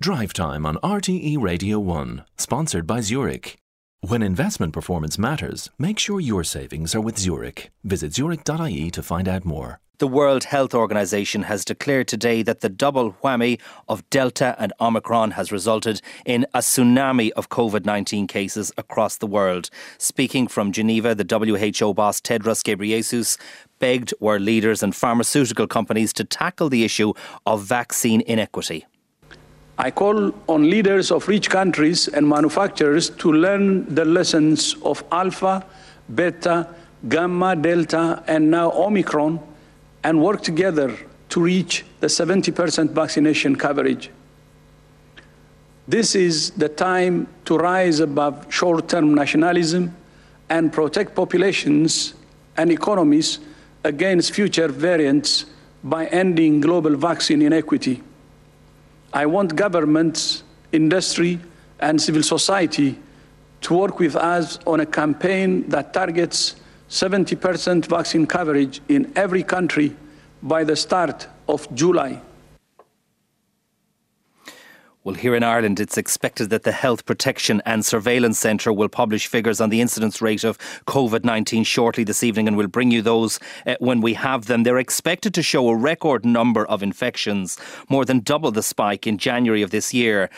Drive Time on RTE Radio 1, sponsored by Zurich. When investment performance matters, make sure your savings are with Zurich. Visit zurich.ie to find out more. The World Health Organization has declared today that the double whammy of Delta and Omicron has resulted in a tsunami of COVID 19 cases across the world. Speaking from Geneva, the WHO boss Tedros Ghebreyesus begged world leaders and pharmaceutical companies to tackle the issue of vaccine inequity. I call on leaders of rich countries and manufacturers to learn the lessons of Alpha, Beta, Gamma, Delta, and now Omicron and work together to reach the 70% vaccination coverage. This is the time to rise above short term nationalism and protect populations and economies against future variants by ending global vaccine inequity. I want governments, industry, and civil society to work with us on a campaign that targets 70% vaccine coverage in every country by the start of July. Well, here in Ireland, it's expected that the Health Protection and Surveillance Centre will publish figures on the incidence rate of COVID 19 shortly this evening, and we'll bring you those uh, when we have them. They're expected to show a record number of infections, more than double the spike in January of this year.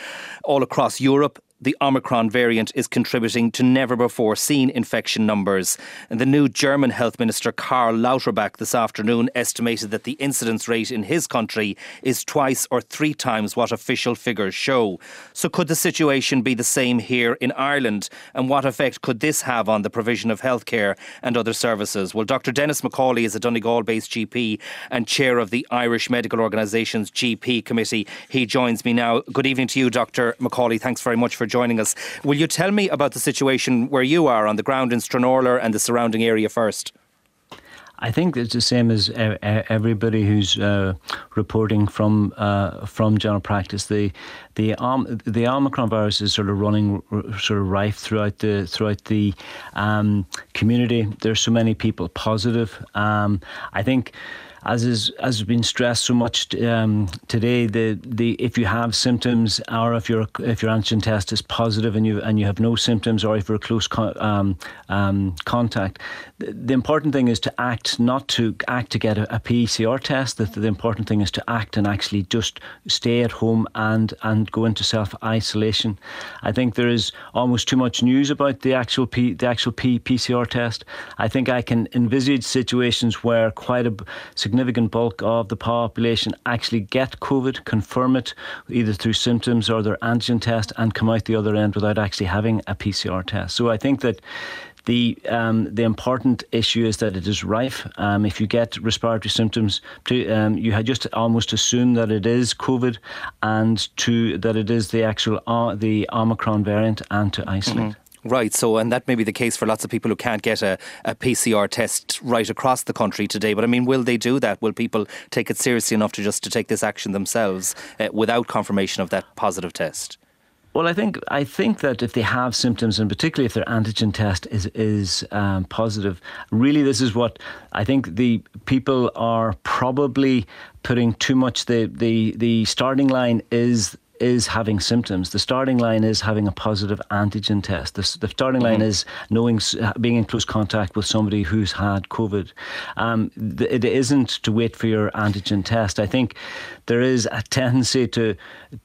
All across Europe, the Omicron variant is contributing to never before seen infection numbers. And the new German Health Minister Karl Lauterbach this afternoon estimated that the incidence rate in his country is twice or three times what official figures show. So, could the situation be the same here in Ireland? And what effect could this have on the provision of healthcare and other services? Well, Dr. Denis McCauley is a Donegal based GP and chair of the Irish Medical Organisation's GP Committee. He joins me now. Good evening to you, Dr. McCauley. Thanks very much for joining us. Will you tell me about the situation where you are on the ground in Stranorlar and the surrounding area first? I think it's the same as everybody who's uh, reporting from uh, from general practice. The the um, the Omicron virus is sort of running sort of rife throughout the throughout the um, community. There's so many people positive. Um, I think as is as has been stressed so much um, today, the the if you have symptoms or if your if your antigen test is positive and you and you have no symptoms or if you're a close um, um, contact, the, the, important thing is to act, not to act to get a, a PCR test. The, the important thing is to act and actually just stay at home and and go into self isolation. I think there is almost too much news about the actual P, the actual P, PCR test. I think I can envisage situations where quite a significant significant bulk of the population actually get COVID, confirm it either through symptoms or their antigen test, and come out the other end without actually having a PCR test. So I think that the um, the important issue is that it is rife. Um, if you get respiratory symptoms, to, um, you had just almost assume that it is COVID, and to that it is the actual uh, the Omicron variant, and to isolate. Mm-hmm. Right, so and that may be the case for lots of people who can't get a, a PCR test right across the country today. But I mean, will they do that? Will people take it seriously enough to just to take this action themselves uh, without confirmation of that positive test? Well, I think I think that if they have symptoms, and particularly if their antigen test is is um, positive, really this is what I think the people are probably putting too much. The the the starting line is is having symptoms. The starting line is having a positive antigen test. The, the starting mm-hmm. line is knowing, being in close contact with somebody who's had COVID. Um, it isn't to wait for your antigen test. I think there is a tendency to,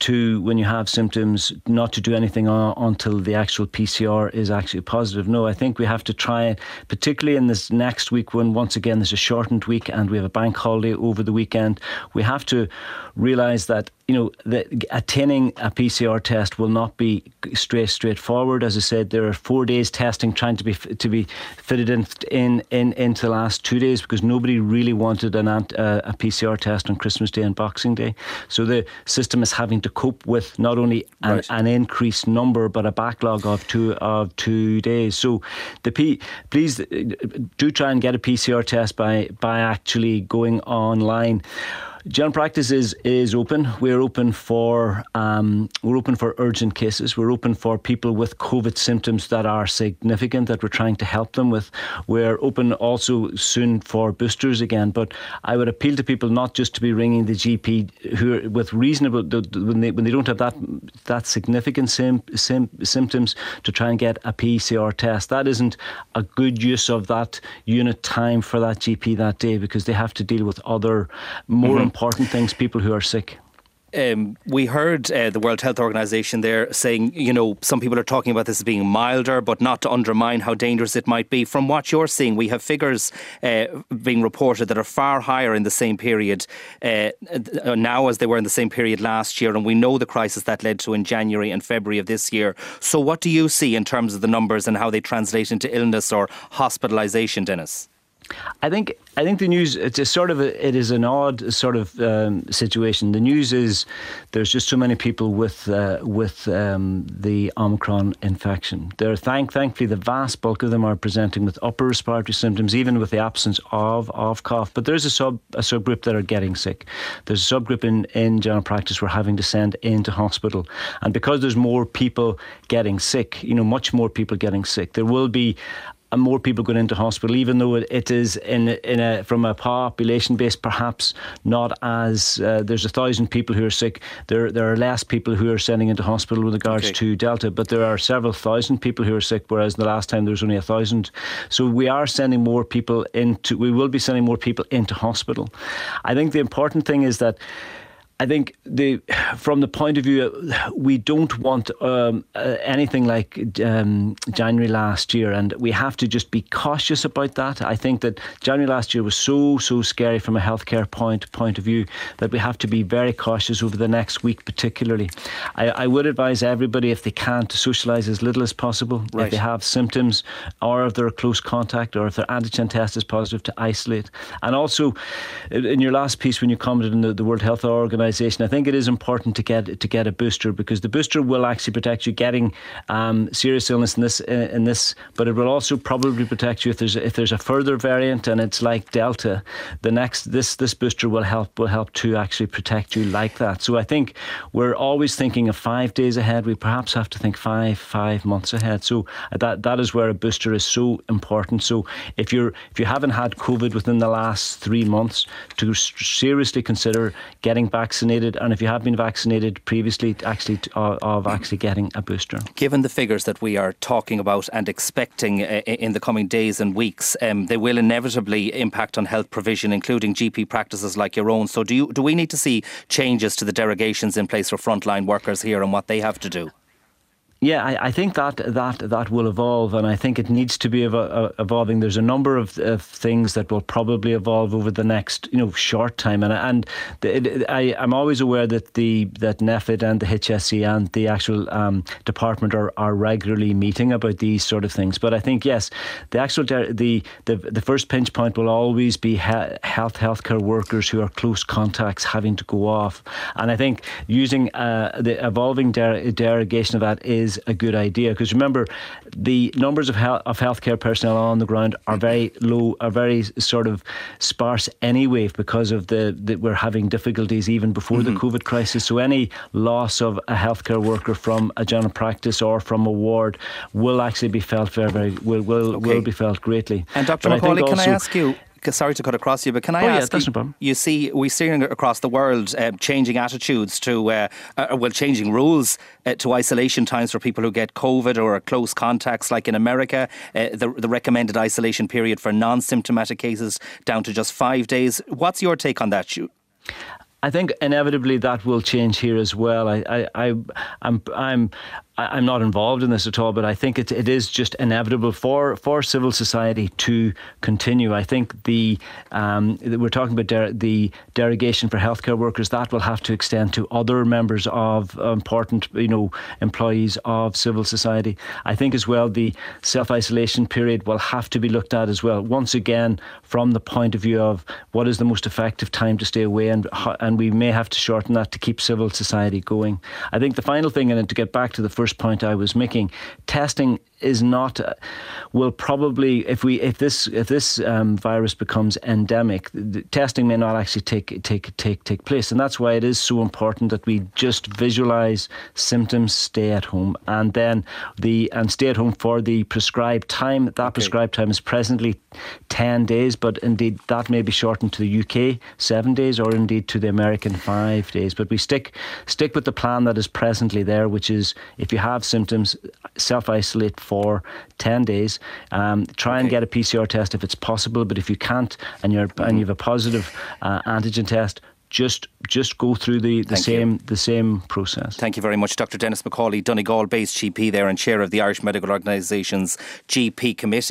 to when you have symptoms, not to do anything on, until the actual PCR is actually positive. No, I think we have to try, particularly in this next week when once again there's a shortened week and we have a bank holiday over the weekend. We have to realise that you know, the, attaining a PCR test will not be straight straightforward. As I said, there are four days testing trying to be to be fitted in in, in into the last two days because nobody really wanted an uh, a PCR test on Christmas Day and Boxing Day. So the system is having to cope with not only an, right. an increased number but a backlog of two of two days. So the P, please uh, do try and get a PCR test by by actually going online General practice is is open. We're open for um, we're open for urgent cases. We're open for people with COVID symptoms that are significant that we're trying to help them with. We're open also soon for boosters again. But I would appeal to people not just to be ringing the GP who are with reasonable when they when they don't have that that significant sim, sim, symptoms to try and get a PCR test. That isn't a good use of that unit time for that GP that day because they have to deal with other more mm-hmm. Important things, people who are sick. Um, we heard uh, the World Health Organization there saying, you know, some people are talking about this as being milder, but not to undermine how dangerous it might be. From what you're seeing, we have figures uh, being reported that are far higher in the same period uh, now as they were in the same period last year, and we know the crisis that led to in January and February of this year. So, what do you see in terms of the numbers and how they translate into illness or hospitalisation, Denis? I think I think the news it's a sort of a, it is an odd sort of um, situation. The news is there's just so many people with uh, with um, the Omicron infection. There, thank thankfully, the vast bulk of them are presenting with upper respiratory symptoms, even with the absence of of cough. But there's a sub a subgroup that are getting sick. There's a subgroup in in general practice we're having to send into hospital, and because there's more people getting sick, you know, much more people getting sick, there will be and more people going into hospital, even though it is in in a from a population base perhaps not as uh, there's a thousand people who are sick. There there are less people who are sending into hospital with regards okay. to Delta, but there are several thousand people who are sick, whereas the last time there was only a thousand. So we are sending more people into. We will be sending more people into hospital. I think the important thing is that I think the from the point of view, we don't want um, uh, anything like um, January last year, and we have to just be cautious about that. I think that January last year was so so scary from a healthcare point point of view that we have to be very cautious over the next week, particularly. I, I would advise everybody if they can to socialise as little as possible. Right. If they have symptoms, or if they're a close contact, or if their antigen test is positive, to isolate. And also, in your last piece, when you commented on the, the World Health Organization organisation, I think it is important to get to get a booster because the booster will actually protect you getting um, serious illness in this uh, in this, but it will also probably protect you if there's if there's a further variant and it's like Delta. The next this this booster will help will help to actually protect you like that. So I think we're always thinking of five days ahead. We perhaps have to think five five months ahead. So that that is where a booster is so important. So if you're if you haven't had COVID within the last three months, to seriously consider getting vaccinated vaccinated, and if you have been vaccinated previously, actually uh, of actually getting a booster. Given the figures that we are talking about and expecting uh, in the coming days and weeks, um, they will inevitably impact on health provision, including GP practices like your own. So, do you do we need to see changes to the derogations in place for frontline workers here and what they have to do? Yeah, I, I, think that that that will evolve, and I think it needs to be uh, evolving. There's a number of, of, things that will probably evolve over the next you know short time, and and the, it, I I'm always aware that the that NPHET and the HSE and the actual um, department are, are regularly meeting about these sort of things. But I think yes, the actual the the the first pinch point will always be he- health healthcare workers who are close contacts having to go off, and I think using uh, the evolving der- derogation of that is is a good idea because remember the numbers of health, of healthcare personnel on the ground are very low, are very sort of sparse anyway because of the that we're having difficulties even before mm-hmm. the COVID crisis. So any loss of a healthcare worker from a general practice or from a ward will actually be felt very, very will will, okay. will be felt greatly. And Dr. McCauley, can I ask you? Sorry to cut across you, but can I oh, ask? Yeah, you, no you see, we're seeing across the world uh, changing attitudes to, uh, uh, well, changing rules uh, to isolation times for people who get COVID or close contacts, like in America, uh, the, the recommended isolation period for non-symptomatic cases down to just five days. What's your take on that? Shoot? I think inevitably that will change here as well. I, I, I I'm, I'm, I'm not involved in this at all, but I think it, it is just inevitable for, for civil society to continue. I think the um, we're talking about der- the derogation for healthcare workers that will have to extend to other members of important, you know, employees of civil society. I think as well the self isolation period will have to be looked at as well. Once again, from the point of view of what is the most effective time to stay away, and and we may have to shorten that to keep civil society going. I think the final thing, and to get back to the first point I was making, testing is not uh, will probably if we if this if this um, virus becomes endemic, testing may not actually take take take take place, and that's why it is so important that we just visualize symptoms, stay at home, and then the and stay at home for the prescribed time. That okay. prescribed time is presently ten days, but indeed that may be shortened to the UK seven days, or indeed to the American five days. But we stick stick with the plan that is presently there, which is if you have symptoms, self isolate for ten days. Um, try okay. and get a PCR test if it's possible, but if you can't and you're mm-hmm. and you have a positive uh, antigen test, just just go through the, the same you. the same process. Thank you very much, Dr. Denis McCauley, Donegal based GP there and chair of the Irish Medical Organisation's GP Committee.